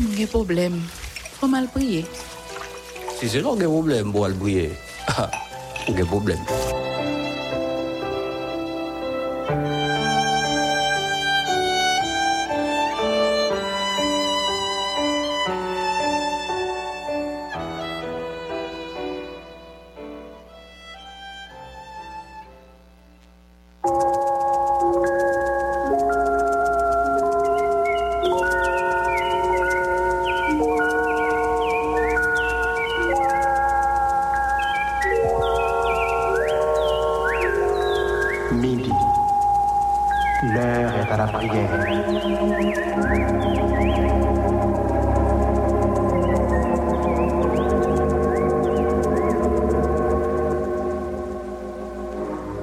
mwen gen problem. Fò mal priye. Si se non gen problem pou al priye, ou gen problem.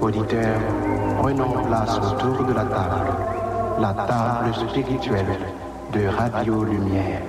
Auditeurs, prenons place autour de la table. La table spirituelle de Radio Lumière.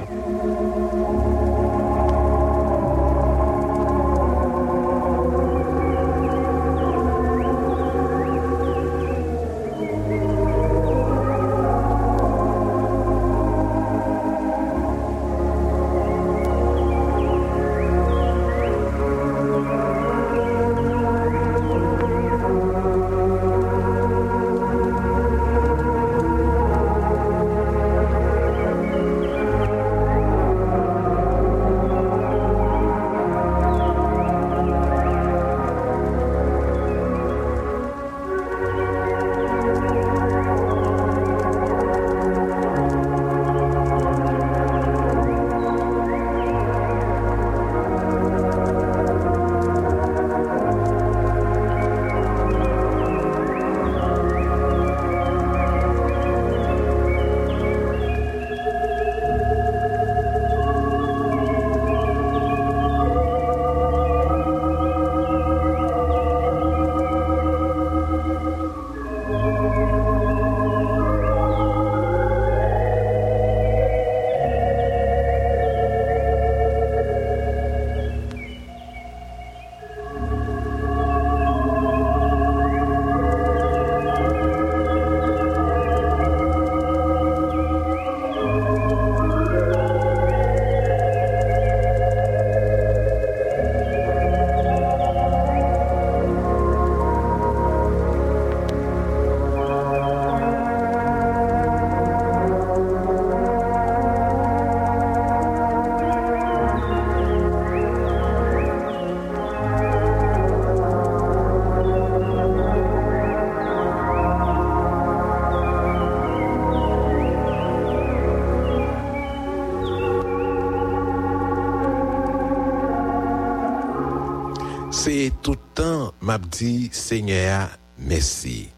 map di, Seigneur, mersi.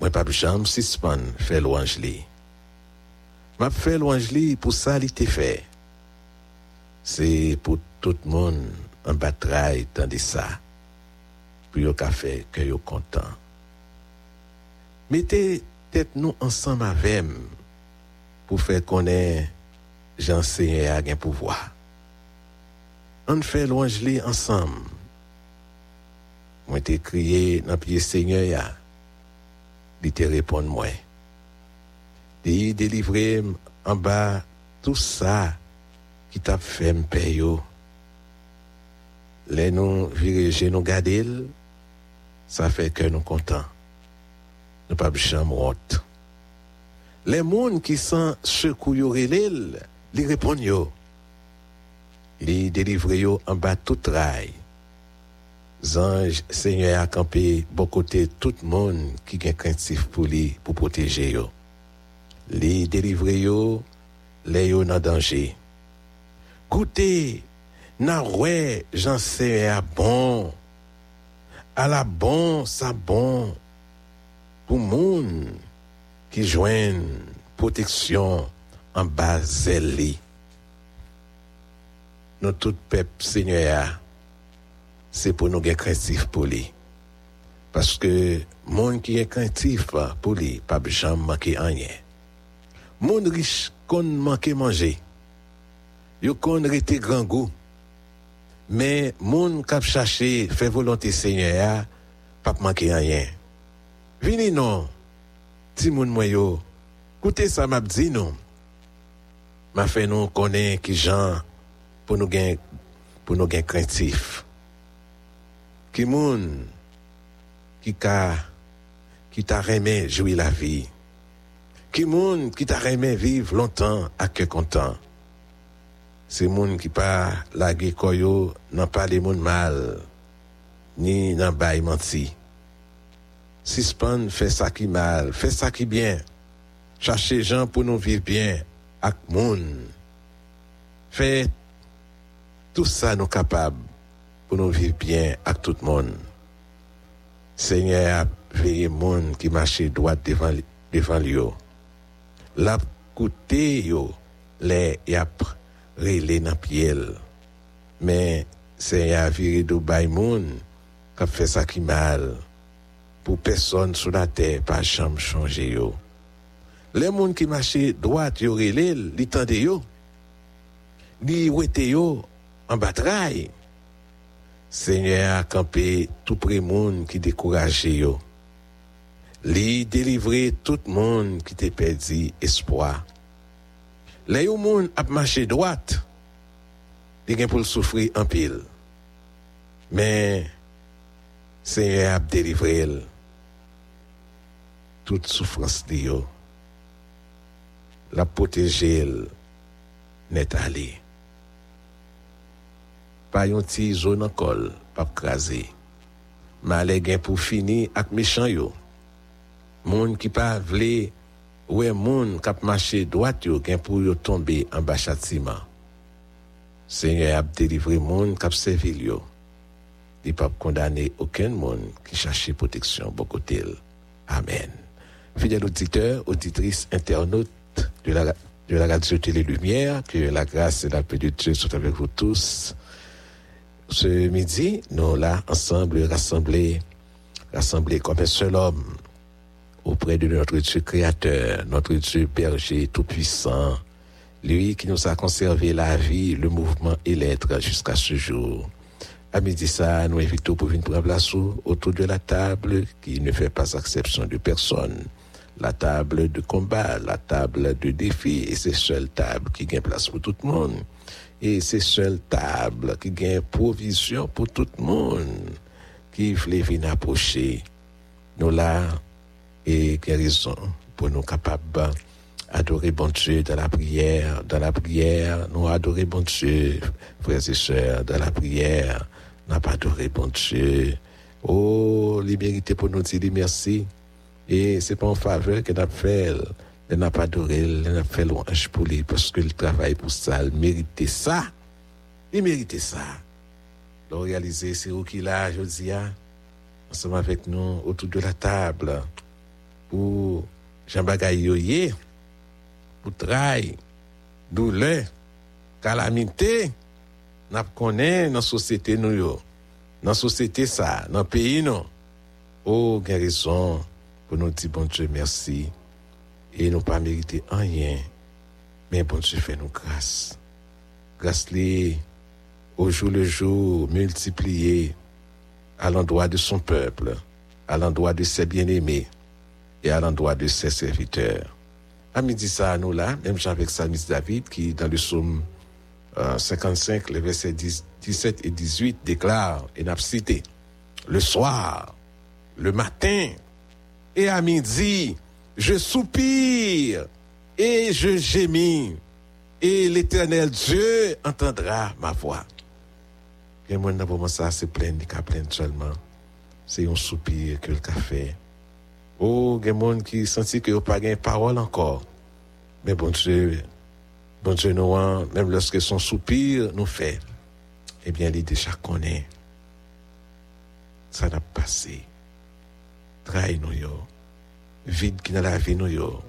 Mwen pa bi chanm sispan fè louanj li. Map fè louanj li pou sa li te fè. Se pou tout moun an batray tan de sa. Pou yo ka fè kè yo kontan. Mete tèt nou ansan ma vem pou fè konè jan Seigneur gen pouvoa. An fè louanj li ansam. Moi t'ai crié dans pied Seigneur ya. Il te répond moi. Il délivrer en bas tout ça qui t'a fait me payer. Les nous virer nous garder, ça fait que nous contents. Nous pas jamais honte. Les gens qui sont secoués yo relèl, li répondent yo. Li yo bas tout. zanj Senyo ya kampe bon kote tout moun ki gen krentif pou li pou poteje yo. Li derivre yo, le yo nan danje. Koute, nan wè jan Senyo ya bon. A la bon sa bon pou moun ki jwen proteksyon an ba zèli. Nou tout pep sènyè a c'est pour nous être craintifs pour lui. Parce que monde qui est craintif pour lui, pas jamais manquer rien. Monde riche qu'on manquer manger. Yo kon rete grand goût. Mais monde qui chercher faire volonté Seigneur, pas manquer rien. Vini non. Ti moun mwen yo. Écoutez ça m'a dit non. m'a fait nous connaître qui gens pour nous gain pour nous gain craintif. Qui moun qui ka qui t'a aimé la vie. Qui moun qui t'a aimé vivre longtemps à que content. C'est moun qui pas lagué koyo n'a pas les moun mal ni nan bay menti. Suspend fait ça qui mal, fait ça qui bien. Chercher gens pour nous vivre bien avec moun. Fait tout ça nous capables pour nous vivre bien avec tout le monde. Seigneur a veillé moun qui marche droit devant devant lui. L'a coûté yo les yap relé dans pied. Mais Seigneur viré de bay moun qui fait ça qui mal pour personne sur la terre pas jamais changer. Les moun qui marche droit yo relé, li tande yo. Li en bataille. Seigneur a campé tout près moun qui découragé yo. Li délivré tout monde qui te perdu espoir. Les yo moun ap marché droite, li gen pour souffrir en pile. Mais Seigneur a délivré toute souffrance de yo. La protéger el net allé. Pa yon ti zone an kol, pap krasé. Ma ale gen pou fini ak méchant yo. Moun ki pa vle, ouè moun kap mache droit yo gen pou yo tombe en bas châtiment. Seigneur ap délivrer moun kap servil yo. Di pap condamné aucun moun qui cherche protection bon côté. Amen. Fidèles auditeurs, auditrices, internautes de la, de la radio Télé Lumière, que la grâce et la paix de Dieu soient avec vous tous. Ce midi, nous là, ensemble, rassemblés, rassemblés comme un seul homme auprès de notre Dieu créateur, notre Dieu berger tout-puissant, lui qui nous a conservé la vie, le mouvement et l'être jusqu'à ce jour. À midi ça, nous invitons pour venir prendre autour de la table qui ne fait pas exception de personne. La table de combat, la table de défi, et c'est seule table qui gagne place pour tout le monde. Et c'est seule table qui gagne provision pour tout le monde qui voulait venir approcher. Nous là, et guérison pour nous capables adorer bon Dieu dans la prière, dans la prière, nous adorer bon Dieu, frères et sœurs, dans la prière, n'a pas adoré bon Dieu. Oh, liberté pour nous dire merci. Et c'est pas en faveur que n'a fait, elle n'a pas adoré, elle n'a fait louange pour lui, parce que le travail pour ça, elle méritait ça. Il méritait ça. Le réaliser, c'est où qu'il a, je dis, ensemble avec nous, autour de la table, pour Jean Bagayoye, pour travail, douleur, calamité, n'a connaît dans la société nous dans la société ça, dans le pays non. Oh, guérison, pour nous dire bon Dieu merci. Et nous pas mérité rien, mais bon Dieu fait nous grâce. Grâce li, au jour le jour, multiplié à l'endroit de son peuple, à l'endroit de ses bien-aimés et à l'endroit de ses serviteurs. À midi ça, nous là, même avec Salmis David qui, dans le psaume euh, 55, les versets 10, 17 et 18, déclare, et n'a cité, le soir, le matin et à midi, je soupire et je gémis, et l'éternel Dieu entendra ma voix. Et moi, d'abord, ça, c'est plein, de plein seulement. C'est un soupir que le café. Oh, il y a des gens qui sentent que pas de parole encore. Mais bon Dieu, bon Dieu, nous, même lorsque son soupir nous fait, eh bien, il déjà connaît. Ça n'a passé. Trahi nous, yo. Vide qui dans la vie, nous, yo.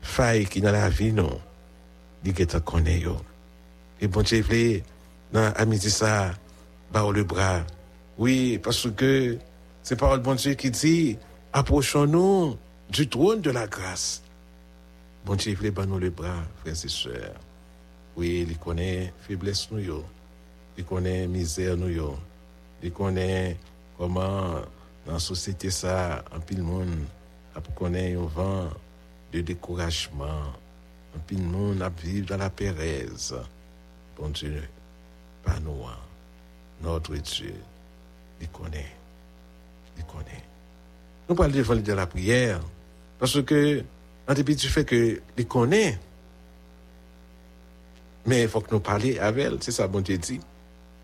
Faille qui dans la. Il te connaît, yo. Et bon il dans à midi ça, bah, le bras. Oui, parce que c'est parole bon Dieu qui dit, approchons-nous du trône de la grâce. Bon Dieu, il veut nous le bras, frères et sœurs. Oui, il connaît faiblesse nous, yo. il connaît misère nous, yo. il connaît comment dans la société ça, en pile monde, a connaît un vent de découragement, Puis nous, on a vivre dans la Pérez. Bon Dieu, pas nous, hein. notre Dieu, il connaît, il connaît. Nous parlons de la prière, parce que, en dépit du fait que il connaît, mais il faut que nous parlions avec elle, c'est ça, bon Dieu dit.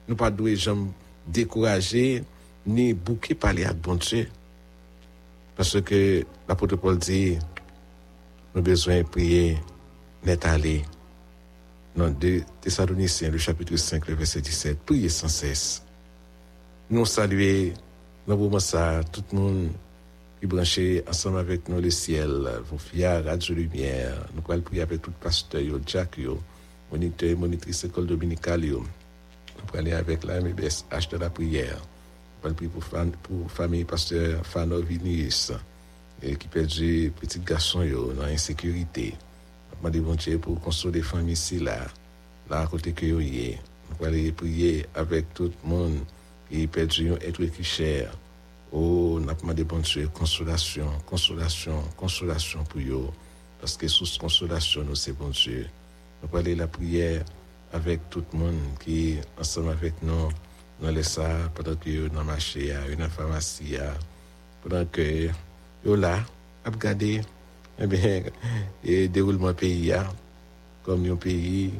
Nous pas doués jamais décourager, ni bouquer parler avec bon Dieu. Parce que l'apôtre Paul dit, nous avons besoin de prier, net aller. Dans 2 Thessaloniciens, le chapitre 5, le verset 17, priez sans cesse. Nous saluons, dans le moment tout le monde qui branché ensemble avec nous le ciel, vos fiers, Radio Lumière. Nous allons prier avec tout pasteur, yo, Jack, moniteur, monitrice école dominicale. Nous allons avec la MBS H de la prière. Allons prier pour, fan, pour famille pasteur Fano Vinicius, et qui perdu petit garçon, yo, dans l'insécurité. Nous allons bon Dieu pour construire des familles ici, là, là, à côté que yo y. Nous allons aller prier avec tout le monde qui perdu un être qui cher. Oh, n'a pas demandé bon Dieu, consolation, consolation, consolation pour eux. Parce que sous consolation, nous, c'est bon Dieu. Allons aller la prière avec tout le monde qui est ensemble avec nous. Nous allons ça pendant que nous dans le marché, dans la pharmacie, pendant que nous là, eh bien, le déroulement pays, comme un pays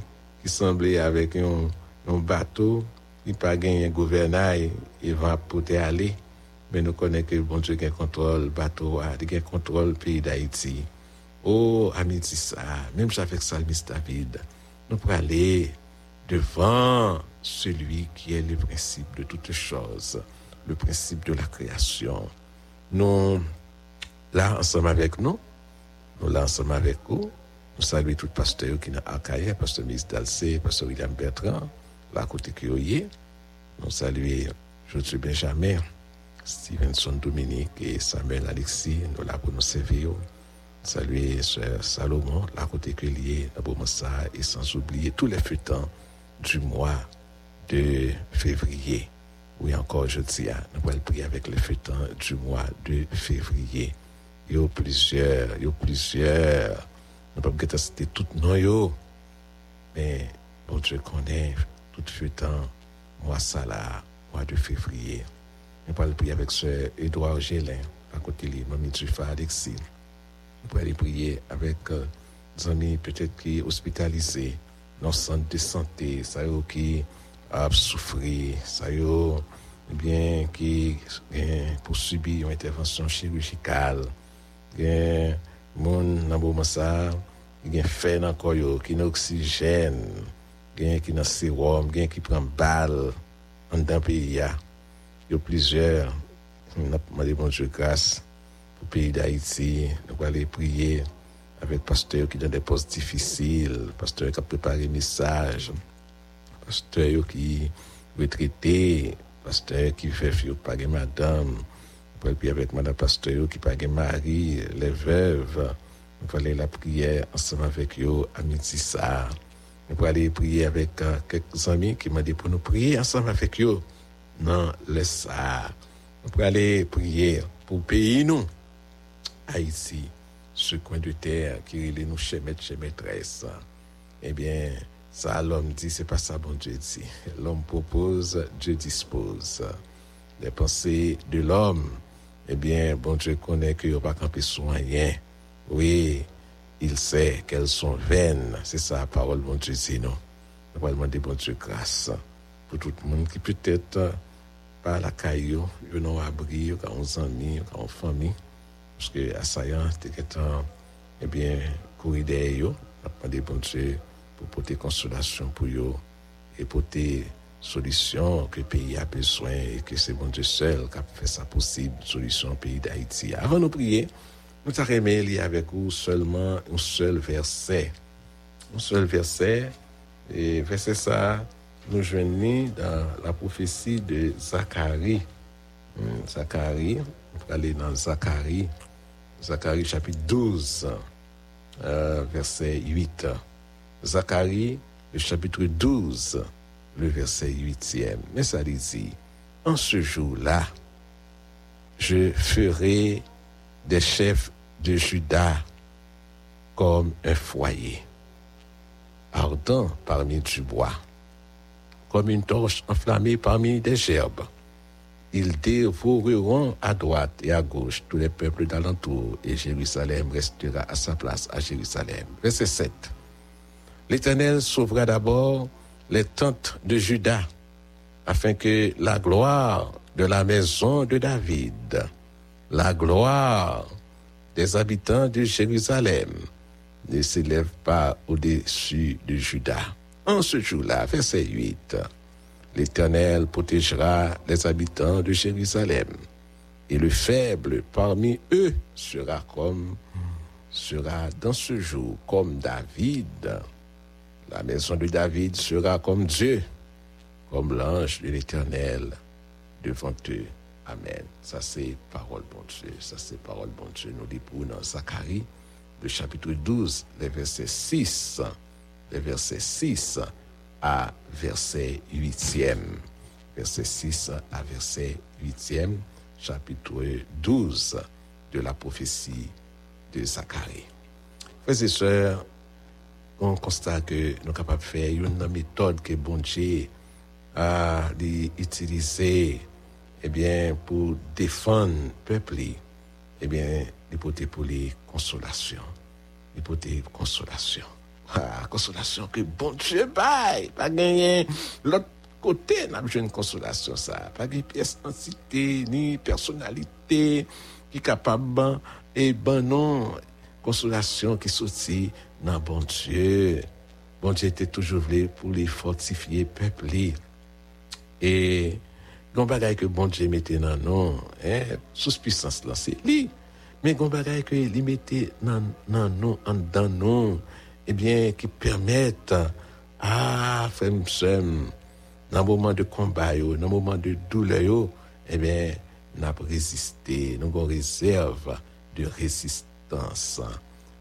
qui semblait avec un, un bateau qui n'a pas gagné un gouvernail, il va porter aller. Mais nous connaissons que bon Dieu qui contrôle le bateau, qui contrôle le pays d'Haïti. Oh, ami ça, même avec Salmis David, nous pouvons aller devant celui qui est le principe de toutes choses, le principe de la création. Nous, là, ensemble avec nous, nous là, ensemble avec vous, nous saluons tout pasteur qui à Akaye, pasteur Miss Dalcé, pasteur William Bertrand, à côté qui Nous saluons Josué Benjamin, Stevenson Dominique et Samuel Alexis, nous là pour nous servir. Saluer Salomon, la côté que lié, et sans oublier tous les fêtants du mois de février. Oui, encore, je dis, nous allons prier avec les fêtants du mois de février. Il y a plusieurs, il y a plusieurs. Nous ne pouvons pas citer tout nos mais bon Dieu connaît tout fêtant mois ça mois de février. Nous allons prier avec ce Edouard Gélin, à côté de Mamie Tufa Alexis. Nous allons prier avec euh, des amis peut-être qui hospitalisés nan sante sante, sa yo ki ap soufri, sa yo gen ki gen pou subi yon intervensyon chirurgical, gen moun nan bouman sa, gen fè nan koyo, ki nan oksijen, gen ki nan serum, gen ki pran bal an dan peyi ya. Yo plizèr, nan mande bonjou grase pou peyi da iti, nan wale priye, Nous avec pasteur qui dans des postes difficiles, pasteur qui a préparé message, pasteur qui retraité, pasteur qui fait fier pas madame. Nous prier avec madame pasteur qui pas mari, les veuves. Nous aller la prière ensemble avec eux à midi ça. Nous aller prier avec quelques amis qui m'ont dit pour nous prier ensemble avec eux. Non, laisse ça. Peut aller prier pour pays nous, Haïti, ce coin de terre qui est nous chez maître, chez maîtresse. Eh bien, ça, l'homme dit, c'est pas ça, bon Dieu dit. L'homme propose, Dieu dispose. Les pensées de l'homme, eh bien, bon Dieu connaît qu'il n'y a pas campé rien. Oui, il sait qu'elles sont vaines. C'est ça la parole, bon Dieu dit, non? On va demander, bon Dieu, grâce pour tout le monde qui peut-être pas la caillou, ils n'ont abri, ils ont amis, ils ont famille. Parce que assaillant, c'était eh bien, courir derrière eux, demander bon Dieu pour porter consolation pour eux et porter solution que le pays a besoin et que c'est bon Dieu seul qui a fait ça possible, solution au pays d'Haïti. Avant de prier, nous avons aimé avec vous seulement un seul verset. Un seul verset, et verset ça, nous joignons dans la prophétie de Zacharie. Zacharie, on va aller dans Zacharie, chapitre 12, euh, verset 8. Zacharie, le chapitre 12, le verset 8e. Mais ça dit, en ce jour-là, je ferai des chefs de Juda comme un foyer. ardent parmi du bois, comme une torche enflammée parmi des gerbes. Ils dévoreront à droite et à gauche tous les peuples d'alentour, et Jérusalem restera à sa place à Jérusalem. Verset 7. L'Éternel sauvera d'abord les tentes de Juda, afin que la gloire de la maison de David, la gloire des habitants de Jérusalem, ne s'élève pas au-dessus de Juda. En ce jour-là, verset 8, l'Éternel protégera les habitants de Jérusalem, et le faible parmi eux sera comme sera dans ce jour comme David. La maison de David sera comme Dieu, comme l'ange de l'Éternel devant eux. Amen. Ça c'est parole bon Dieu. Ça c'est parole bon Dieu. Nous pour dans Zacharie, le chapitre 12, les versets 6, les versets 6 à verset 8e. Verset 6 à verset 8e, chapitre 12 de la prophétie de Zacharie. Frères et sœurs, on constate que nous sommes capables de faire une méthode que bon Dieu a utilisée eh bien, pour défendre le peuple, eh bien, il pour les consolations. Il consolations. Ah, consolation que bon Dieu baille. Pas gagner l'autre côté, n'a une consolation ça. Pas de pièce cité ni personnalité qui est capable et ben non consolation qui sortit dans bon Dieu. Bon Dieu était toujours voulu pour les fortifier peuple. Et gon bagay que bon Dieu mettait dans nous, hein, sous puissance là c'est lui. Mais gon bagay que lui mettait dans nous en dans nous, eh bien qui permettent à faire dans moment de combat dans moment de douleur eh bien n'a résisté, nous avons réserve de résistance.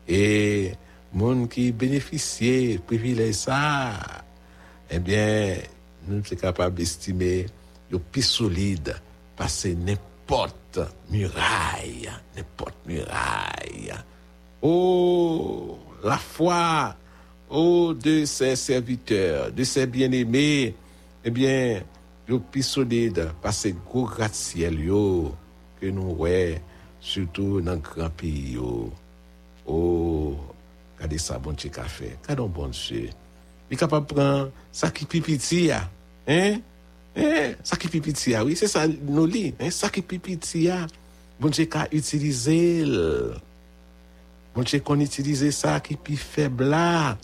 Et monde qui bénéficiait privilège ça, eh bien nous sommes capables d'estimer le plus solide passer n'importe muraille, n'importe muraille. Oh, la foi, oh, de ses serviteurs, de ses bien-aimés, eh bien, le plus solide passer gros gratte-ciel que nous voyons, surtout dans le grand pays Oh, regardez ça, bon qu'a fait. Regardez bon Dieu. Il est capable de prendre ça qui pipiti, hein? Eh, ça qui pipitia, oui, c'est ça, nous lit. Hein, ça qui pipitia, bon Dieu qu'a utilisé. Bon Dieu qu'on utilise ça qui est faible là.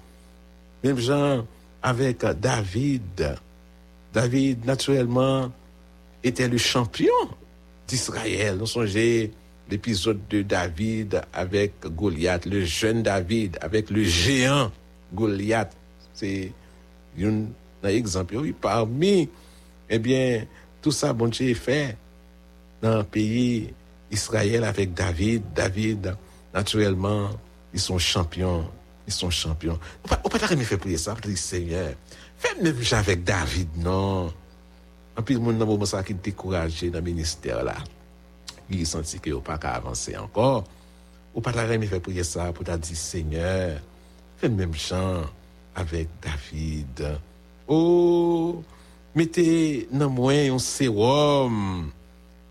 Même genre avec David. David, naturellement, était le champion d'Israël. Nous songez l'épisode de David avec Goliath, le jeune David avec le géant Goliath. C'est un exemple. Oui, parmi eh bien, tout ça, bon Dieu, fait dans le pays Israël avec David. David, naturellement, ils sont champions. Ils sont champions. On peut pas faire prier ça, dire Seigneur, fais-moi avec David, non? En plus, mon nom, ça qui découragé dans le ministère là. Il senti qu'il n'a pas qu'à avancer encore. Ou pas faire prier ça pour dire Seigneur, fais même chant avec David. Oh, mettez dans moi un sérum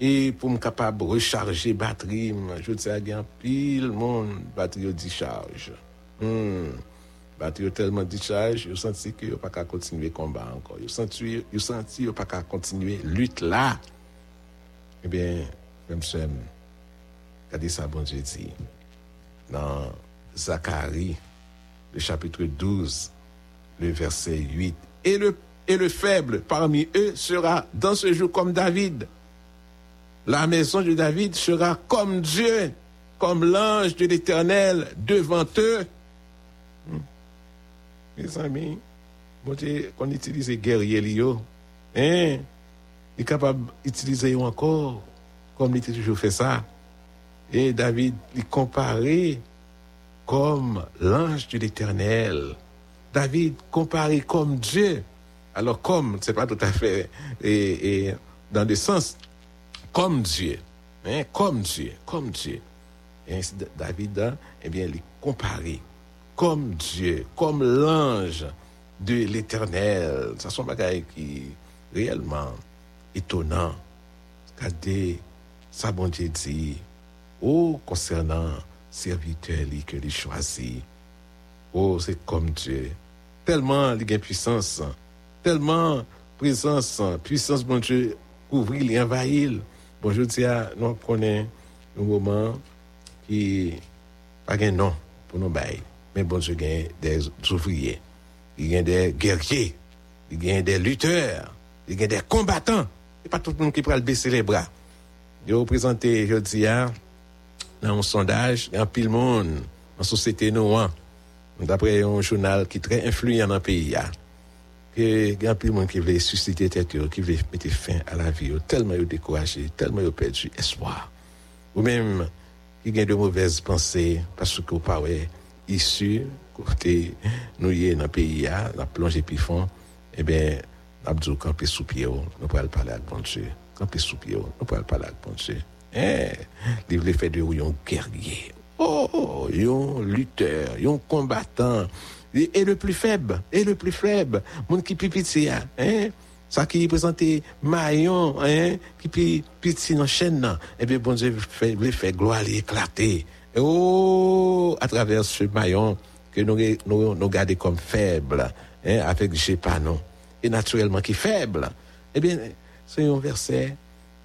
et pour me capable recharger batterie je dis à bien pile mon batterie décharge hmm. batterie tellement décharge je senti que pas qu'à continuer combat encore je senti je senti pas qu'à continuer lutte là eh bien même seul regardez ça bon Dieu dit dans Zacharie le chapitre 12 le verset 8 et le et le faible parmi eux sera dans ce jour comme David. La maison de David sera comme Dieu, comme l'ange de l'Éternel devant eux. Hmm. Mes amis, bon qu'on utilise guerrier Lio, hein, il est capable d'utiliser encore, comme il a toujours fait ça. Et David, il comparé comme l'ange de l'Éternel. David comparé comme Dieu. Alors, comme, c'est pas tout à fait, et, dans des sens, comme Dieu, hein, comme Dieu, comme Dieu. Et David, hein, eh bien, il comparé comme Dieu, comme l'ange de l'éternel. Ça sont bagailles qui réellement étonnant. Regardez, ça bon Dieu dit, oh, concernant serviteur que lui choisit. Oh, c'est comme Dieu. Tellement il a puissance, tellement présence, puissance, bon Dieu, couvrir, il envahir. Bon, je nous connaissons un moment qui pas un nom pour nous bailler. Mais bon y a des ouvriers, il y a des guerriers, il y a des lutteurs, il y a des combattants. Et pas tout le monde qui peut baisser les bras. Je présenter, je dis, dans un sondage, un pile monde la société noire, d'après un journal qui est très influent dans le pays. Il y a un pile monde qui veut susciter tête, qui veut mettre fin à la vie, tellement ils découragé, tellement ils perdu espoir. Ou même, qui a de mauvaises pensées parce que vous parlez issu, côté nous dans le pays, la plongée puis fond, eh bien, Abdou, camper sous pied, nous pourrons parler avec bon Dieu. Camper sous nous pourrons parler avec bon Dieu. Eh, il voulait faire de vous un guerrier. Oh, un lutteur, un combattant. Et le plus faible, et le plus faible, mon qui pipiti, hein, ça qui présentait maillon, hein, qui pipiti dans chaîne, eh bien, bon Dieu voulait faire gloire éclater. Oh, à travers ce maillon que nous, nous, gardons comme faible, hein, avec Gépanon et naturellement qui faible, eh bien, c'est un verset,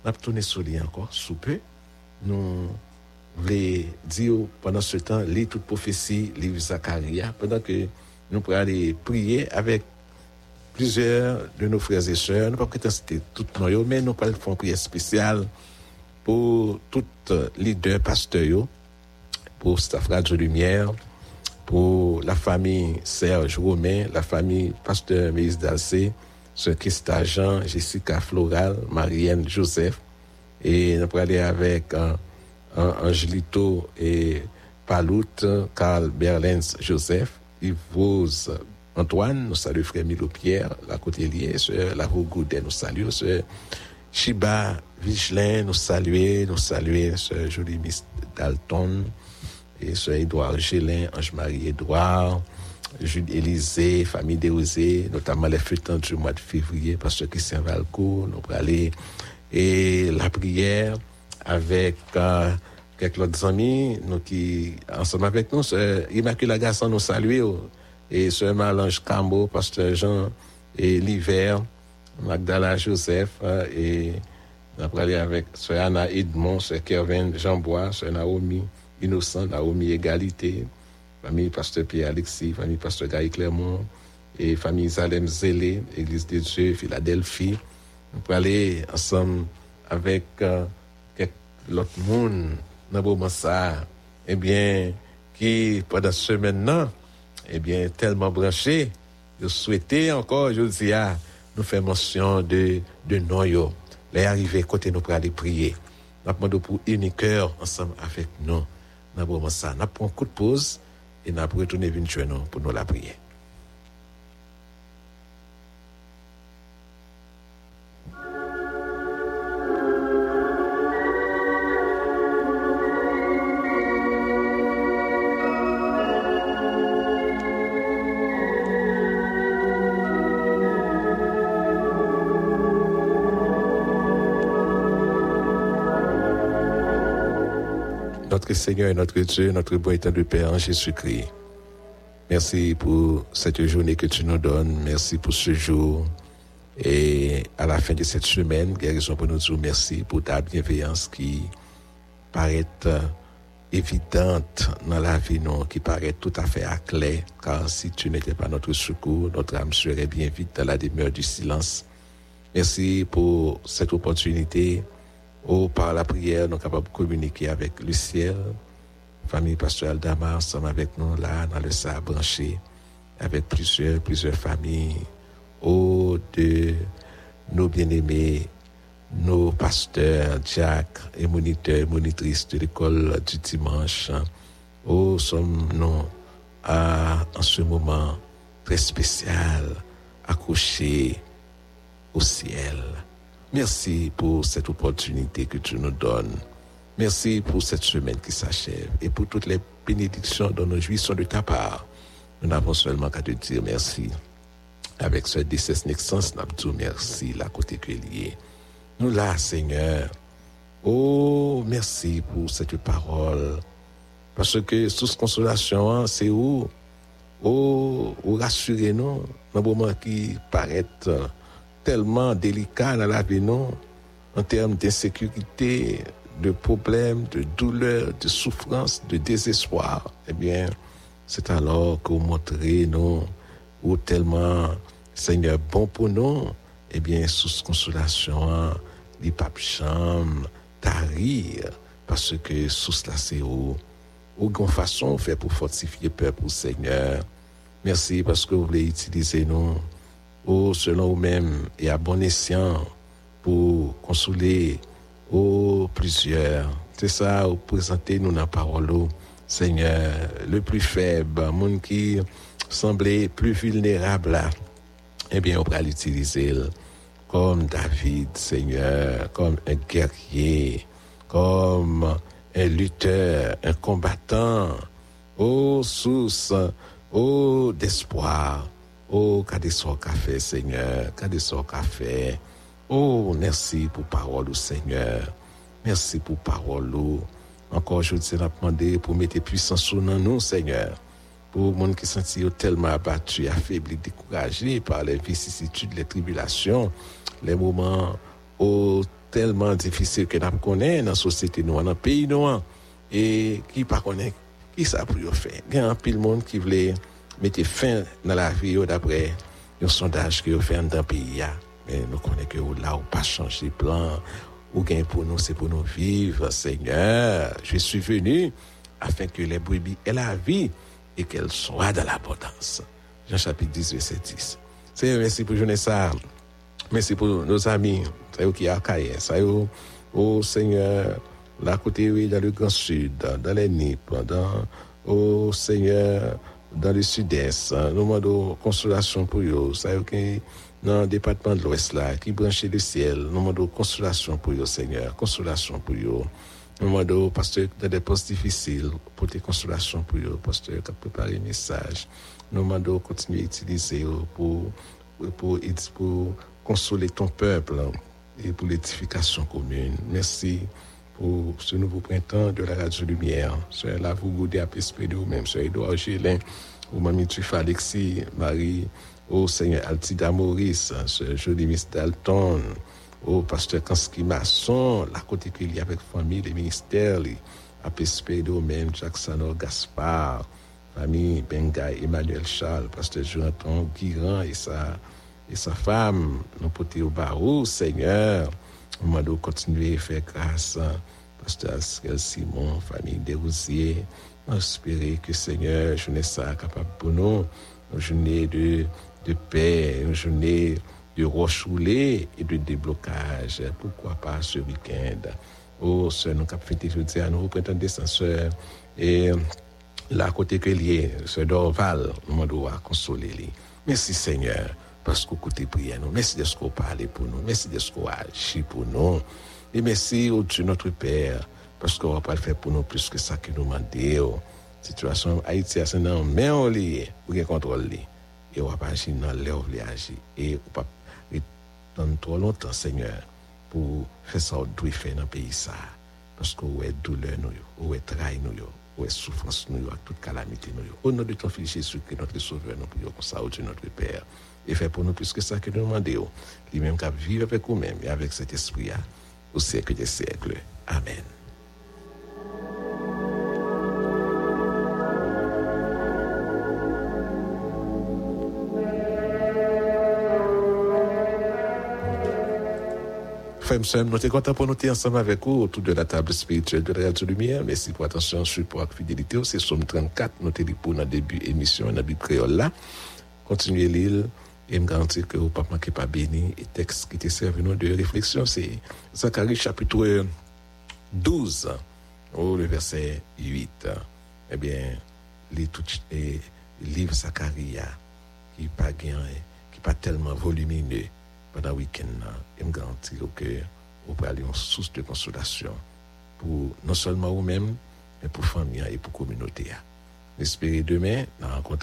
on a tourné sur lui encore, sous peu. Nous voulons dire pendant ce temps, lire toute prophétie, livre Zacharia, pendant que nous pourrons aller prier avec plusieurs de nos frères et sœurs. Nous ne pouvons pas citer tout noyau, mais nous faire une prière spéciale pour tous les deux pasteurs, pour Staff Radio Lumière, pour la famille Serge Romain, la famille Pasteur Méis Dalcé, Sœur Christa Jean, Jessica Floral, Marianne Joseph, et nous pourrons aller avec uh, Angelito et Palout, Carl Berlens Joseph, Yves Rose Antoine, nous saluons frère Milo Pierre, la Côtelier, Sœur La Goudet, nous saluons, Sœur Chiba Vigelin, nous saluons, nous saluons, Sœur Jolie Miss Dalton, et Sœur Édouard Gélin, Ange-Marie Édouard, Jules Élysée, famille Desrosés, notamment les fêtants du mois de février, Pasteur Christian Valcourt, nous allons et la prière avec euh, quelques autres amis, nous qui, ensemble avec nous, Immaculée Gasson nous salue, et Sœur Malange Cambo, Pasteur Jean et l'hiver, Magdala Joseph, et nous allons aller avec Sœur Anna Edmond, Sœur Kervin Jean-Bois, Sœur Naomi Innocent, Naomi Égalité, famille Pasteur Pierre-Alexis, famille Pasteur Gaï Clermont, et famille Zalem Zélé, Église de Dieu, Philadelphie. Nous pourrons aller ensemble avec euh, quelques autres monde dans le ça, eh bien, qui, pendant ce semaine-là, eh bien, tellement branché, je souhaitais encore, je dis, ah, nous faire mention de, de noyau. Les arrivés, côté nous pour aller prier. Nous demandons pour une cœur ensemble avec nous. Nous avons ça. Nous prenons un coup de pause et nous retourner venir nous pour nous la prier. Seigneur et notre Dieu, notre bon état de Père en Jésus-Christ. Merci pour cette journée que tu nous donnes. Merci pour ce jour. Et à la fin de cette semaine, guérison pour nous dire merci pour ta bienveillance qui paraît évidente dans la vie, non, qui paraît tout à fait à clé, car si tu n'étais pas notre secours, notre âme serait bien vite dans la demeure du silence. Merci pour cette opportunité Oh, par la prière, nous sommes capables de communiquer avec le ciel. Famille pastorale d'Amar, sommes avec nous là, dans le sable branché, avec plusieurs, plusieurs familles. Oh, de nos bien-aimés, nos pasteurs, Jack et moniteurs, monitrices de l'école du dimanche. Oh, sommes-nous à, en ce moment très spécial, accrochés au ciel. Merci pour cette opportunité que tu nous donnes. Merci pour cette semaine qui s'achève et pour toutes les bénédictions dont nous jouissons de ta part. nous n'avons seulement qu'à te dire merci. Avec ce décès naissance, nous merci, la côté que lié. Nous là, Seigneur. Oh, merci pour cette parole. Parce que sous consolation, hein, c'est où? Oh, ou rassurez-nous, dans moment qui paraît tellement délicat dans la vie, non? En termes d'insécurité, de problèmes, de douleurs, de souffrances, de désespoir, eh bien, c'est alors que vous montrez, non, ou tellement, Seigneur, bon pour nous, eh bien, sous consolation, les papes chambre, tarir, parce que sous cela, c'est où, ou façon fait pour fortifier le peuple, Seigneur. Merci parce que vous voulez utiliser nous, ou selon vous-même, et à bon escient, pour consoler, ou plusieurs. C'est ça, vous présentez nous dans la parole, Seigneur, le plus faible, monde qui semblait plus vulnérable eh bien, on va l'utiliser comme David, Seigneur, comme un guerrier, comme un lutteur, un combattant, ô source, ô d'espoir, ô qu'a des qu'a fait, Seigneur, qu'a des qu'a fait. Oh, merci pour parole, au Seigneur. Merci pour parole. Encore, je te demander pour mettre puissance sur nous, Seigneur. Pour les gens qui sont tellement abattus, affaiblis, découragés par les vicissitudes, les tribulations, les moments oh, tellement difficiles que nous connaissons dans la société, dans le pays, nous, et qui ne connaît qui ça pour faire. Il y a un pile monde qui voulait mettre fin dans la vie d'après un sondage qui a fait dans le pays. Mais nous connaissons que là, on pas changer de plan. Ou gain pour nous, c'est pour nous vivre, Seigneur. Je suis venu afin que les brebis aient la vie et qu'elles soient dans l'abondance. Jean chapitre 10, verset 10. Seigneur, merci pour journée. Merci pour nos amis. C'est qui a caillé. C'est oh Seigneur, là côté, oui, dans le Grand Sud, dans les Nippes, dans, oh Seigneur, dans le Sud-Est. Nous demandons consolation pour eux. Qui dans le département de l'Ouest là, qui branchait le ciel. Nous demandons consolation pour eux, Seigneur, consolation pour eux. Nous demandons, pasteur, dans des postes difficiles, pour tes consolations pour eux, pasteur, qui a préparé un message. Nous demandons continuer à utiliser pour, pour, pour, consoler ton peuple et pour l'édification commune. Merci pour ce nouveau printemps de la Radio Lumière. Soyez là, vous goûtez à esprit de vous-même. Soyez Edouard Gélin, ou Mamie Tufa Alexis, Marie, au Seigneur Altida Maurice, ce joli Miss Dalton, au pasteur Kanski Masson, la côté qu'il y a avec famille, les ministères, les Apespedo, même Jackson Gaspard, famille Bengay, Emmanuel Charles, pasteur Jonathan Guiran et sa, et sa femme, nous porter au barreau, Seigneur, on m'a continuer à faire grâce, pasteur Askel Simon, famille Desrosiers, espérer que Seigneur, je n'ai ça capable pour nous, je n'ai de de paix, une journée de rochoulé et de déblocage. Pourquoi pas ce week-end? Oh, sœur, nous avons fêté jeudi à nous, printemps descenseur. Et là, côté que lié, ce Dorval, nous devons consoler. Merci Seigneur, parce que écoutez prière nous. Merci de ce que vous parlez pour nous. Merci de ce que vous agissez pour nous. Et merci au Dieu notre Père, parce qu'on va pas faire pour nous plus que ça que nous demandons. Situation Haïti, c'est dans mais on lié, pour contrôler et on va pas agir dans l'air agir. Et on pas dans trop longtemps, Seigneur, pour faire ça, on doit faire dans le pays ça. Parce qu'on est douleur, nous, est trahi, nous, est souffrance, nous, toute calamité, nous. Au nom de ton Fils Jésus, que notre Sauveur, nous prions comme ça, au Dieu notre Père. Et fait pour nous plus que ça que nous demandons. Lui-même qui vivre avec nous-mêmes et avec cet esprit-là, au siècle des siècles. Amen. Frères et nous sommes contents pour nous ensemble avec vous autour de la table spirituelle de la Radio Lumière. Merci pour attention, support et fidélité. C'est Somme 34, nous avons pour le début de l'émission, dans la Bible créole là. Continuez l'île et me garantir que vous pas manquer pas béni. Et texte qui était servi nous de réflexion, c'est Zacharie chapitre 12, au le verset 8. Eh bien, les tout les livre Zacharie qui pas qui pas tellement volumineux pendant le week-end, je me garantis que vous pouvez aller en source de consolation pour non seulement vous-même, mais pour famille et pour communauté. J'espère demain, rencontrer